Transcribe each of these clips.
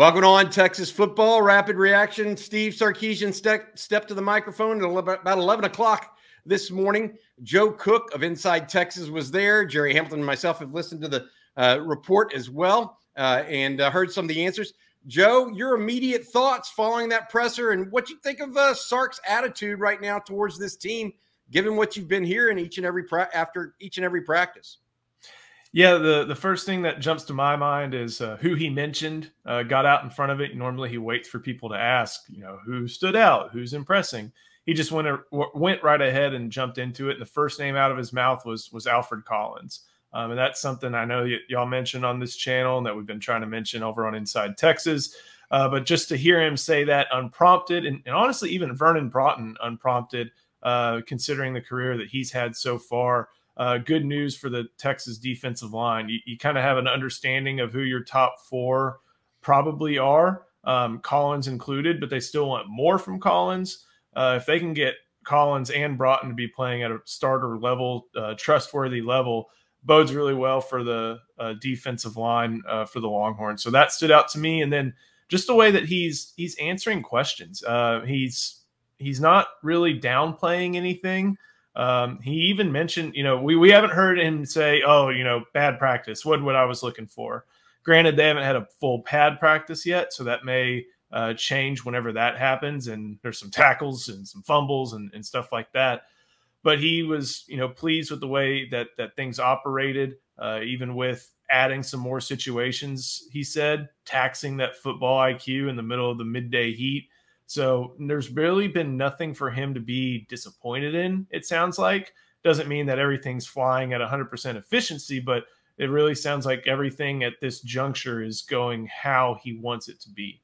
Welcome on Texas football. Rapid reaction. Steve Sarkisian step, stepped to the microphone at about 11 o'clock this morning. Joe Cook of Inside Texas was there. Gerry Hamilton and myself have listened to the uh, report as well uh, and uh, heard some of the answers. Joe, your immediate thoughts following that presser and what you think of uh, Sark's attitude right now towards this team, given what you've been hearing each and every pra- after each and every practice. Yeah, the the first thing that jumps to my mind is uh, who he mentioned uh, got out in front of it. Normally, he waits for people to ask, you know, who stood out, who's impressing. He just went went right ahead and jumped into it. And the first name out of his mouth was was Alfred Collins. Um, and that's something I know y- y'all mentioned on this channel and that we've been trying to mention over on Inside Texas. Uh, but just to hear him say that unprompted, and, and honestly, even Vernon Broughton unprompted, uh, considering the career that he's had so far. Uh, good news for the Texas defensive line. You, you kind of have an understanding of who your top four probably are, um, Collins included, but they still want more from Collins. Uh, if they can get Collins and Broughton to be playing at a starter level, uh, trustworthy level, bodes really well for the uh, defensive line uh, for the Longhorns. So that stood out to me, and then just the way that he's he's answering questions. Uh, he's he's not really downplaying anything. Um, he even mentioned, you know, we, we haven't heard him say, oh, you know, bad practice. What what I was looking for. Granted, they haven't had a full pad practice yet, so that may uh, change whenever that happens. And there's some tackles and some fumbles and, and stuff like that but he was you know pleased with the way that that things operated uh, even with adding some more situations he said taxing that football iq in the middle of the midday heat so there's really been nothing for him to be disappointed in it sounds like doesn't mean that everything's flying at 100% efficiency but it really sounds like everything at this juncture is going how he wants it to be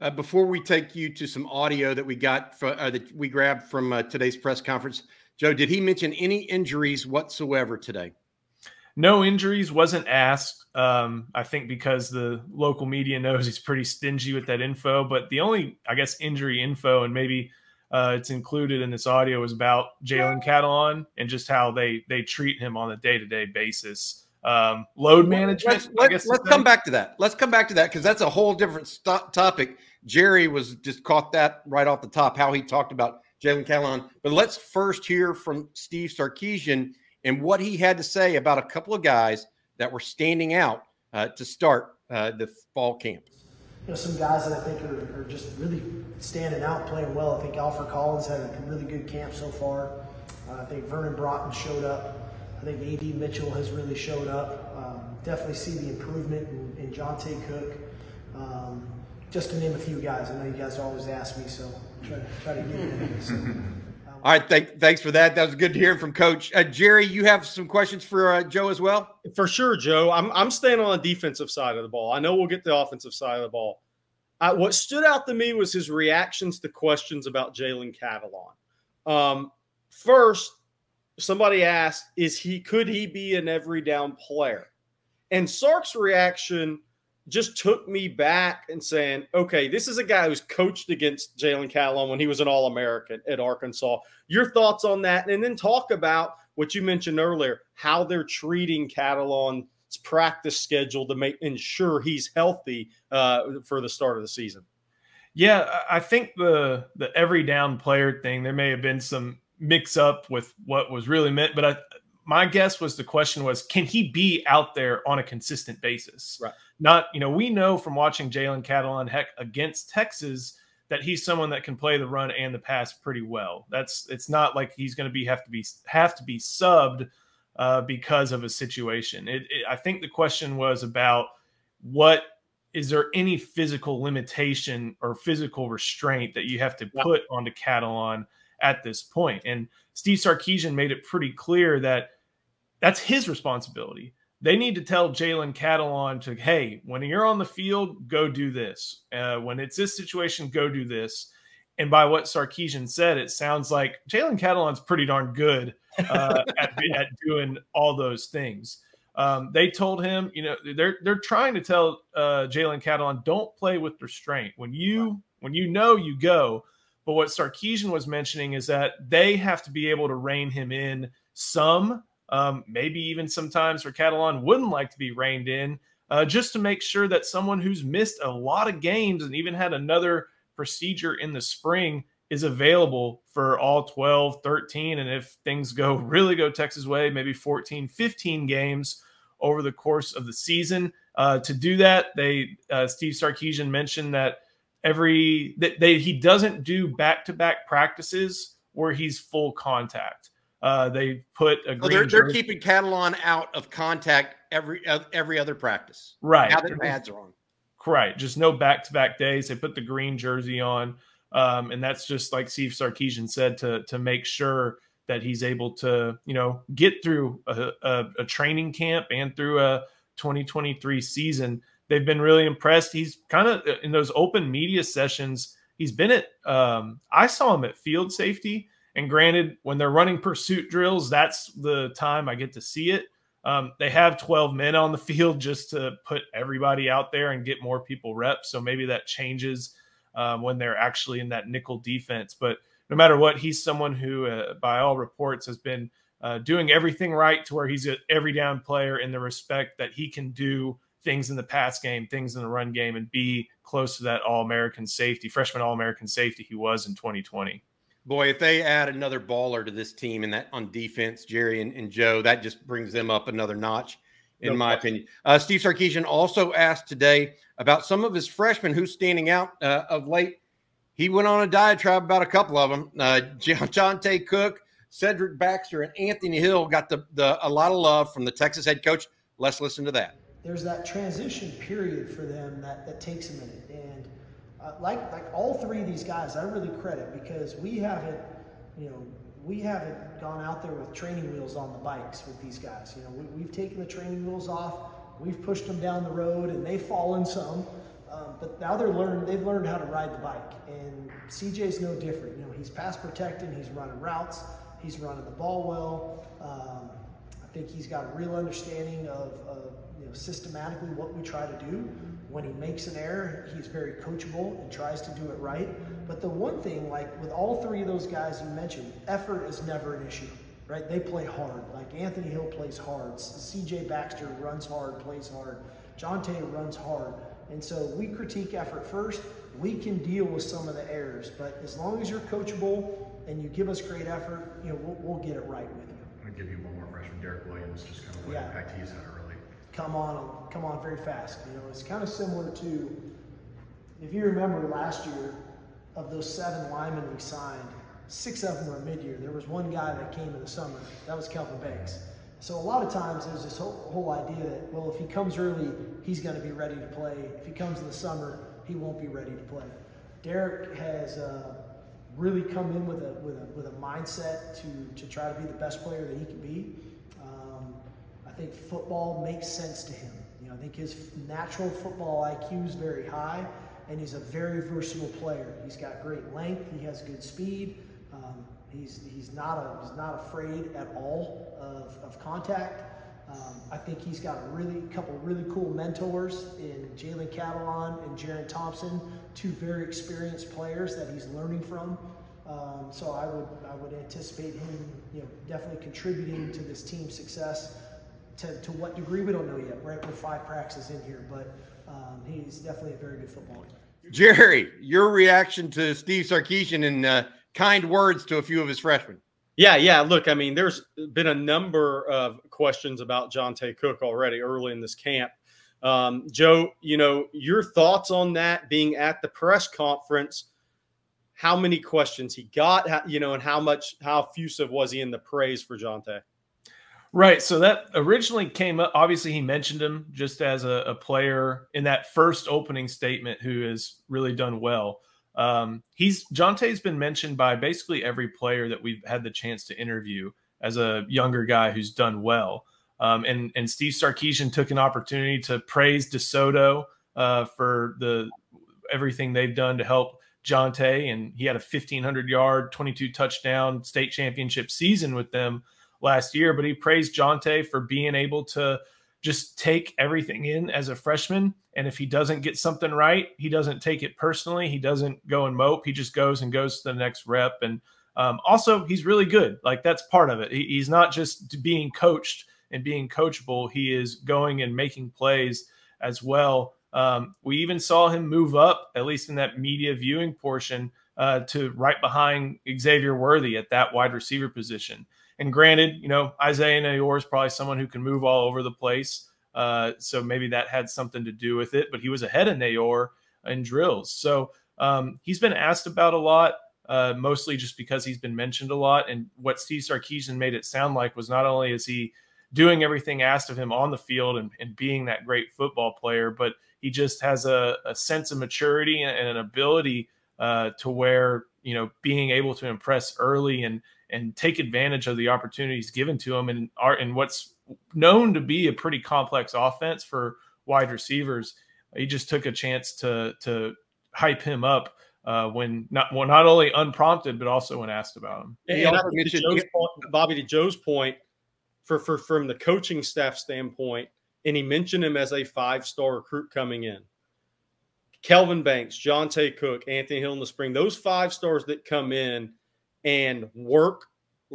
uh, before we take you to some audio that we got for, uh, that we grabbed from uh, today's press conference Joe, did he mention any injuries whatsoever today? No injuries, wasn't asked. Um, I think because the local media knows he's pretty stingy with that info. But the only, I guess, injury info, and maybe uh, it's included in this audio, is about Jalen Catalon and just how they they treat him on a day to day basis. Um, load management. Let's, let's, let's come back to that. Let's come back to that because that's a whole different st- topic. Gerry was just caught that right off the top. How he talked about Jalen Catalon. But let's first hear from Steve Sarkisian and what he had to say about a couple of guys that were standing out uh, to start uh, the fall camp. You know, some guys that I think are, are, just really standing out, playing well. I think Alfred Collins had a really good camp so far. Uh, I think Vernon Broughton showed up. I think A.D. Mitchell has really showed up. Um, definitely see the improvement in, in Johntay Cook. Um, just to name a few guys. I know you guys always ask me, so try, to, try to get it. So, All right, thank, thanks for that. That was good hearing from Coach uh, Gerry. You have some questions for uh, Joe as well. For sure, Joe. I'm I'm staying on the defensive side of the ball. I know we'll get the offensive side of the ball. Uh, what stood out to me was his reactions to questions about Jalen Catalon. Um, first, somebody asked, "Is he could he be an every down player?" And Sark's reaction just took me back and saying, okay, this is a guy who's coached against Jalen Catalon when he was an All American at Arkansas. Your thoughts on that? And then talk about what you mentioned earlier, how they're treating Catalon's practice schedule to make ensure he's healthy uh, for the start of the season. Yeah, I think the the every down player thing, there may have been some mix up with what was really meant, but I, my guess was the question was, can he be out there on a consistent basis? Right not, you know, we know from watching Jalen Catalon heck against Texas that he's someone that can play the run and the pass pretty well. That's it's not like he's going to be have to be have to be subbed uh, because of a situation. It, it, I think the question was about what is there any physical limitation or physical restraint that you have to put onto Catalon at this point? And Steve Sarkisian made it pretty clear that that's his responsibility they need to tell Jalen Catalon to, hey, when you're on the field, go do this. Uh, when it's this situation, go do this. And by what Sarkisian said, it sounds like Jalen Catalon's pretty darn good uh, at, at, doing all those things. Um, they told him, you know, they're they're trying to tell uh, Jalen Catalon, don't play with restraint. When you when you know, you go. But what Sarkisian was mentioning is that they have to be able to rein him in some um, maybe even sometimes where Catalon wouldn't like to be reined in, uh, just to make sure that someone who's missed a lot of games and even had another procedure in the spring is available for all 12, 13. And if things go really go Texas way, maybe 14, 15 games over the course of the season. Uh, to do that, they uh, Steve Sarkisian mentioned that every that they he doesn't do back to back practices where he's full contact. Uh, they put a oh, they're, they're keeping Catalon out of contact every uh, every other practice. Right. Now that pads are on. Right. Just no back to back days. They put the green jersey on. Um, and that's just like Steve Sarkisian said to to make sure that he's able to, you know, get through a, a, a training camp and through a 2023 season. They've been really impressed. He's kind of in those open media sessions. He's been at. Um, I saw him at field safety, and granted, when they're running pursuit drills, that's the time I get to see it. Um, they have 12 men on the field just to put everybody out there and get more people reps. So maybe that changes um, when they're actually in that nickel defense. But no matter what, he's someone who, uh, by all reports, has been uh, doing everything right to where he's an every down player in the respect that he can do things in the pass game, things in the run game, and be close to that All American safety, freshman All American safety he was in 2020. Boy, if they add another baller to this team and that on defense, Gerry and, and Joe, that just brings them up another notch, in no my problem. opinion. Uh, Steve Sarkisian also asked today about some of his freshmen who's standing out uh, of late. He went on a diatribe about a couple of them. Uh, Johntay Cook, Cedric Baxter, and Anthony Hill got the, the a lot of love from the Texas head coach. Let's listen to that. There's that transition period for them that, that takes a minute. And uh, like like all three of these guys, I really credit because we haven't, you know, we haven't gone out there with training wheels on the bikes with these guys. You know, we, we've taken the training wheels off, we've pushed them down the road, and they've fallen some. Um, but now they're learned they've learned how to ride the bike and cj's no different you know he's pass protecting he's running routes he's running the ball well um, i think he's got a real understanding of, you know, systematically what we try to do. When he makes an error he's very coachable and tries to do it right. But the one thing like with all three of those guys you mentioned effort is never an issue right? They play hard. Like anthony hill plays hard. Cj baxter runs hard plays hard. Johntay runs hard. And so we critique effort first. We can deal with some of the errors, but as long as you're coachable and you give us great effort, you know, we'll, we'll get it right with you. To give you one more freshman, Derek Williams, just kind of what yeah. impact he's had early. Come on, come on very fast. You know, it's kind of similar to, if you remember last year, of those seven linemen we signed, six of them were mid-year. There was one guy that came in the summer. That was Kelvin Banks. So a lot of times there's this whole, whole idea that, well, if he comes early, he's going to be ready to play. If he comes in the summer, he won't be ready to play. Derek has uh, really come in with a, with a, with a mindset to, to try to be the best player that he can be. I think football makes sense to him. You know, I think his natural football IQ is very high, and he's a very versatile player. He's got great length. He has good speed. Um, He's, he's, not, a, he's not afraid at all of, of contact. Um, I think he's got a really couple really cool mentors in Jalen Catalon and Jerrin Thompson, two very experienced players that he's learning from. Um, so I would I would anticipate him, you know, definitely contributing to this team's success. To, to what degree we don't know yet. Right, we're five practices in here, but um, he's definitely a very good footballer. Gerry, your reaction to Steve Sarkisian and uh, kind words to a few of his freshmen. Yeah, yeah. Look, I mean, there's been a number of questions about Johntay Cook already early in this camp. Um, Joe, you know, your thoughts on that being at the press conference, how many questions he got, how, you know, and how much, how effusive was he in the praise for Johntay? Right. So that originally came up. Obviously, he mentioned him just as a, a player in that first opening statement who has really done well. Um, he's Johntay's been mentioned by basically every player that we've had the chance to interview as a younger guy who's done well. Um, and and Steve Sarkisian took an opportunity to praise DeSoto uh, for the everything they've done to help Johntay, and he had a 1500 yard, 22 touchdown state championship season with them last year. But he praised Johntay for being able to just take everything in as a freshman. And if he doesn't get something right, he doesn't take it personally. He doesn't go and mope. He just goes and goes to the next rep. And um, also, he's really good. Like that's part of it. He, he's not just being coached and being coachable. He is going and making plays as well. Um, we even saw him move up, at least in that media viewing portion, uh, to right behind Xavier Worthy at that wide receiver position. And granted, you know, Isaiah Neyor is probably someone who can move all over the place. Uh, so maybe that had something to do with it, but he was ahead of Neyor in drills. So um, he's been asked about a lot, uh, mostly just because he's been mentioned a lot. And what Steve Sarkisian made it sound like was not only is he doing everything asked of him on the field and, and being that great football player, but he just has a, a sense of maturity and, and an ability uh, to where you know being able to impress early and and take advantage of the opportunities given to him and are in what's known to be a pretty complex offense for wide receivers. He just took a chance to to hype him up uh, when not well, not only unprompted but also when asked about him. And, and to Joe's point, Bobby, to Joe's point, for for from the coaching staff standpoint, and he mentioned him as a five star recruit coming in. Kelvin Banks, Johntay Cook, Anthony Hill in the spring, those five stars that come in and work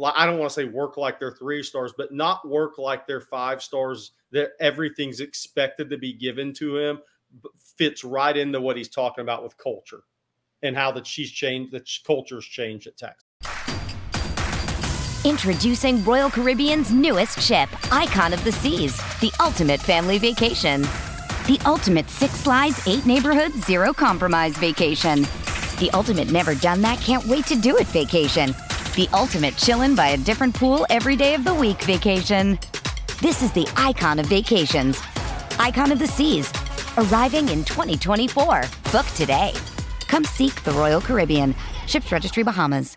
I don't want to say work like they're three stars, but not work like they're five stars, that everything's expected to be given to him fits right into what he's talking about with culture and how that she's changed, the culture's changed at Texas. Introducing Royal Caribbean's newest ship, Icon of the Seas, the ultimate family vacation. The ultimate six slides, eight neighborhoods, zero compromise vacation. The ultimate never done that, can't wait to do it vacation. The ultimate chillin' by a different pool every day of the week vacation. This is the icon of vacations. Icon of the Seas. Arriving in 2024. Book today. Come seek the Royal Caribbean. Ships Registry Bahamas.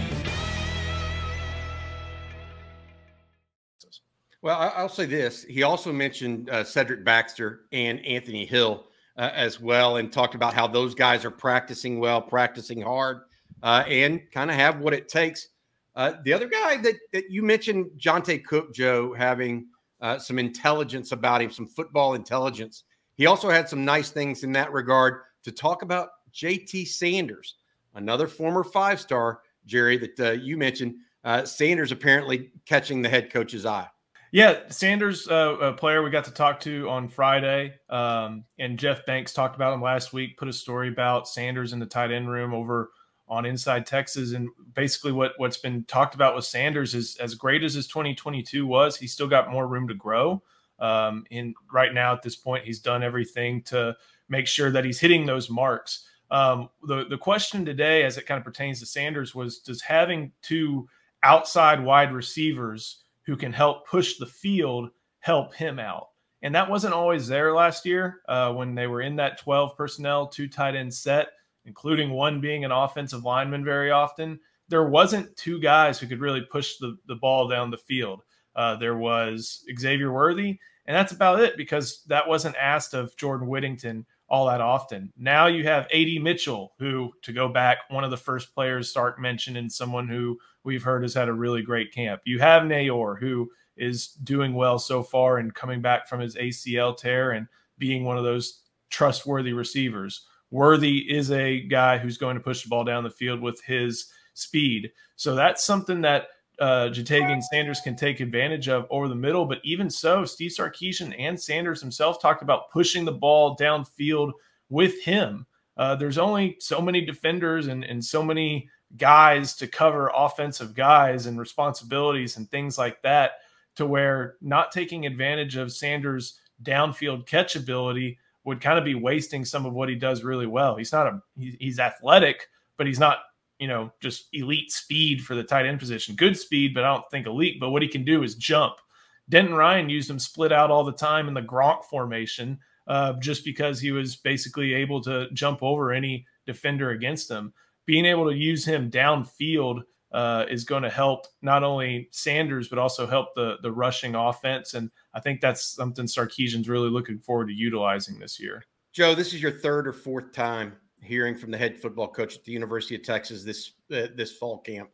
Well, I'll say this. He also mentioned uh, Cedric Baxter and Anthony Hill uh, as well, and talked about how those guys are practicing well, practicing hard, uh, and kind of have what it takes. Uh, the other guy that, that you mentioned, Johntay Cook, Joe, having uh, some intelligence about him, some football intelligence. He also had some nice things in that regard to talk about JT Sanders, another former five star, Gerry, that uh, you mentioned. Sanders apparently catching the head coach's eye. Yeah, Sanders, uh, a player we got to talk to on Friday, um, and Jeff Banks talked about him last week. Put a story about Sanders in the tight end room over on Inside Texas, and basically what what's been talked about with Sanders is as great as his 2022 was, he's still got more room to grow. Um, and right now at this point, he's done everything to make sure that he's hitting those marks. Um, the the question today, as it kind of pertains to Sanders, was does having two outside wide receivers who can help push the field help him out. And that wasn't always there last year uh, when they were in that 12 personnel, two tight end set, including one being an offensive lineman very often. There wasn't two guys who could really push the, the ball down the field. Uh, there was Xavier Worthy, and that's about it because that wasn't asked of Jordan Whittington all that often. Now you have AD Mitchell, who, to go back, one of the first players Sark mentioned, and someone who we've heard has had a really great camp. You have Neyor, who is doing well so far and coming back from his ACL tear and being one of those trustworthy receivers. Worthy is a guy who's going to push the ball down the field with his speed. So that's something that uh, Ja'Tavion Sanders can take advantage of over the middle. But even so, Steve Sarkisian and Sanders himself talked about pushing the ball downfield with him. Uh, there's only so many defenders and, and so many guys to cover offensive guys and responsibilities and things like that to where not taking advantage of Sanders' downfield catchability would kind of be wasting some of what he does really well. He's not a he's athletic, but he's not you know just elite speed for the tight end position. Good speed, but I don't think elite. But what he can do is jump. Denton Ryan used him split out all the time in the Gronk formation, uh, just because he was basically able to jump over any defender against him being able to use him downfield uh, is going to help not only Sanders but also help the the rushing offense. And I think that's something Sarkisian's really looking forward to utilizing this year. Joe, this is your third or fourth time hearing from the head football coach at the University of Texas this uh, this fall camp.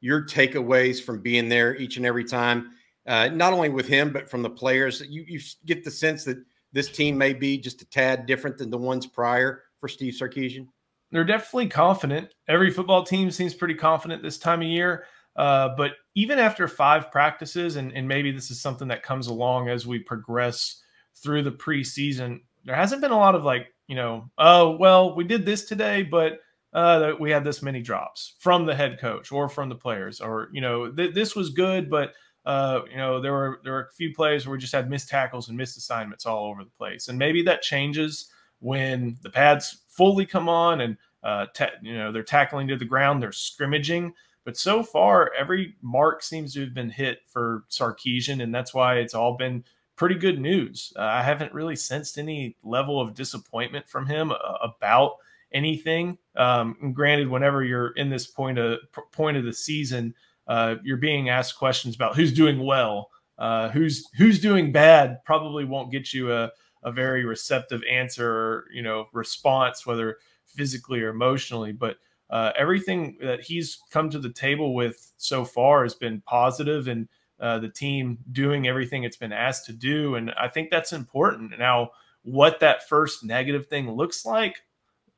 Your takeaways from being there each and every time, uh, not only with him but from the players. You you get the sense that this team may be just a tad different than the ones prior for Steve Sarkisian. They're definitely confident. Every football team seems pretty confident this time of year. Uh, but even after five practices, and, and maybe this is something that comes along as we progress through the preseason, there hasn't been a lot of like, you know, oh, well, we did this today, but uh, we had this many drops from the head coach or from the players, or, you know, th- this was good, but, uh, you know, there were there were a few plays where we just had missed tackles and missed assignments all over the place. And maybe that changes when the pads fully come on and, uh, you know, they're tackling to the ground, they're scrimmaging but so far, every mark seems to have been hit for Sarkisian, and that's why it's all been pretty good news. Uh, I haven't really sensed any level of disappointment from him uh, about anything. Um, granted, whenever you're in this point of point of the season, uh, you're being asked questions about who's doing well, uh, who's who's doing bad. Probably won't get you a, a very receptive answer or you know response, whether physically or emotionally. But uh, everything that he's come to the table with so far has been positive and uh, the team doing everything it's been asked to do. And I think that's important. Now, what that first negative thing looks like,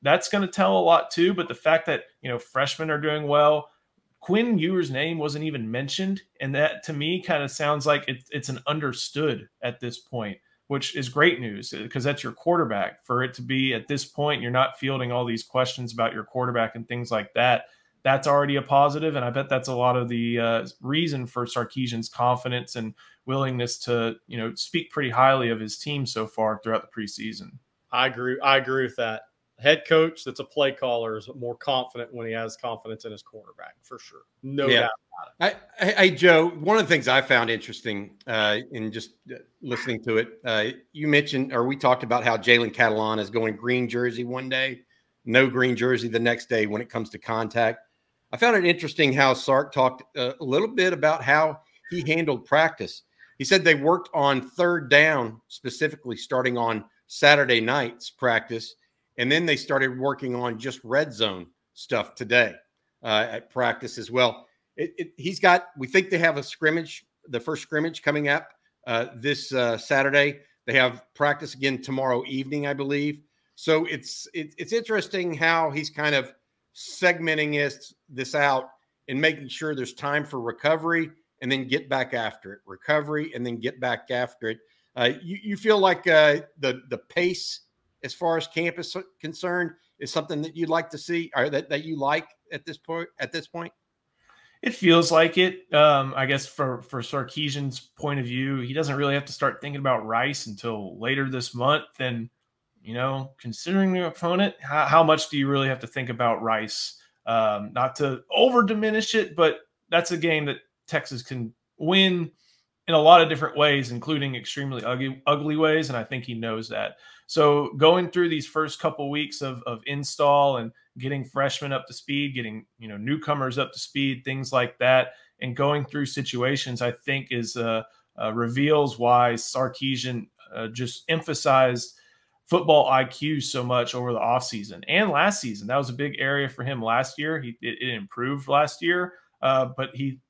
that's going to tell a lot too. But the fact that, you know, freshmen are doing well, Quinn Ewers' name wasn't even mentioned. And that to me kind of sounds like it, it's an understood at this point which is great news because that's your quarterback. For it to be at this point, you're not fielding all these questions about your quarterback and things like that. That's already a positive, and I bet that's a lot of the uh, reason for Sarkisian's confidence and willingness to, you know, speak pretty highly of his team so far throughout the preseason. I agree. I agree with that head coach that's a play caller is more confident when he has confidence in his quarterback for sure. No yeah. doubt I, I, Joe, one of the things I found interesting uh, in just uh, listening to it, uh, you mentioned, or we talked about how Jalen Catalon is going green jersey one day, no green jersey the next day when it comes to contact. I found it interesting how Sark talked uh, a little bit about how he handled practice. He said they worked on third down specifically starting on Saturday night's practice and then they started working on just red zone stuff today uh, at practice as well. It, it, he's got, we think they have a scrimmage, the first scrimmage coming up uh, this uh, Saturday. They have practice again tomorrow evening, I believe. So it's it, it's interesting how he's kind of segmenting this, this out and making sure there's time for recovery and then get back after it. Recovery and then get back after it. Uh, you, you feel like uh, the the pace as far as camp is concerned is something that you'd like to see or that, that you like at this point at this point it feels like it um, i guess for for sarkisian's point of view he doesn't really have to start thinking about rice until later this month and you know considering your opponent how, how much do you really have to think about rice? Um, not to over diminish it but that's a game that texas can win in a lot of different ways including extremely ugly, ugly ways and i think he knows that. So going through these first couple weeks of, of install and getting freshmen up to speed, getting you know newcomers up to speed, things like that, and going through situations, I think is uh, uh, reveals why Sarkisian uh, just emphasized football IQ so much over the offseason and last season. That was a big area for him last year. He it, it improved last year, uh, but he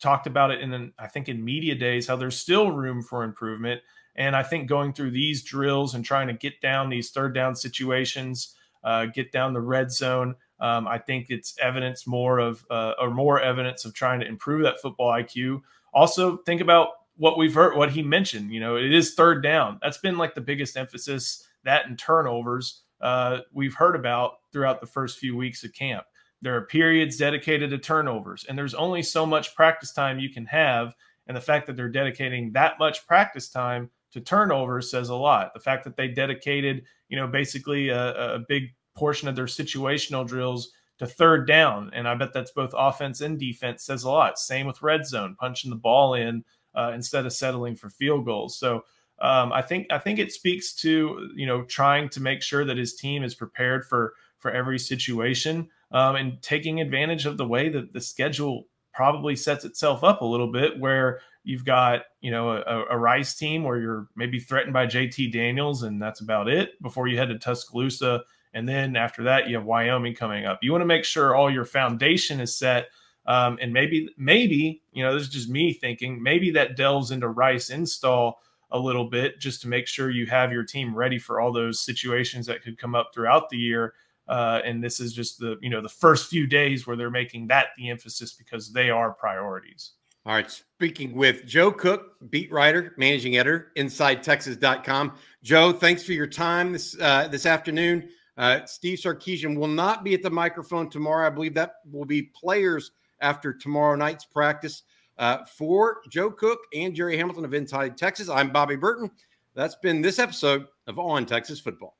talked about it in I think in media days how there's still room for improvement and I think going through these drills and trying to get down these third down situations, uh, get down the red zone, um, I think it's evidence more of uh, or more evidence of trying to improve that football IQ. Also, think about what we've heard, what he mentioned. You know, it is third down. That's been like the biggest emphasis. That and turnovers uh, we've heard about throughout the first few weeks of camp. There are periods dedicated to turnovers, and there's only so much practice time you can have. And the fact that they're dedicating that much practice time to turnovers says a lot. The fact that they dedicated, you know, basically a, a big portion of their situational drills to third down, and I bet that's both offense and defense says a lot. Same with red zone, punching the ball in uh, instead of settling for field goals. So um, I think I think it speaks to you know trying to make sure that his team is prepared for for every situation um, and taking advantage of the way that the schedule probably sets itself up a little bit where You've got, you know, a, a, Rice team where you're maybe threatened by JT Daniels, and that's about it before you head to Tuscaloosa And then after that, you have Wyoming coming up. You want to make sure all your foundation is set. Um, and maybe, maybe, you know, this is just me thinking, maybe that delves into Rice install a little bit just to make sure you have your team ready for all those situations that could come up throughout the year. Uh, and this is just the, you know, the first few days where they're making that the emphasis because they are priorities. All right. Speaking with Joe Cook, beat writer, managing editor, InsideTexas.com. Joe, thanks for your time this uh, this afternoon. Uh, Steve Sarkisian will not be at the microphone tomorrow. I believe that will be players after tomorrow night's practice. Uh, for Joe Cook and Gerry Hamilton of Inside Texas, I'm Bobby Burton. That's been this episode of On Texas Football.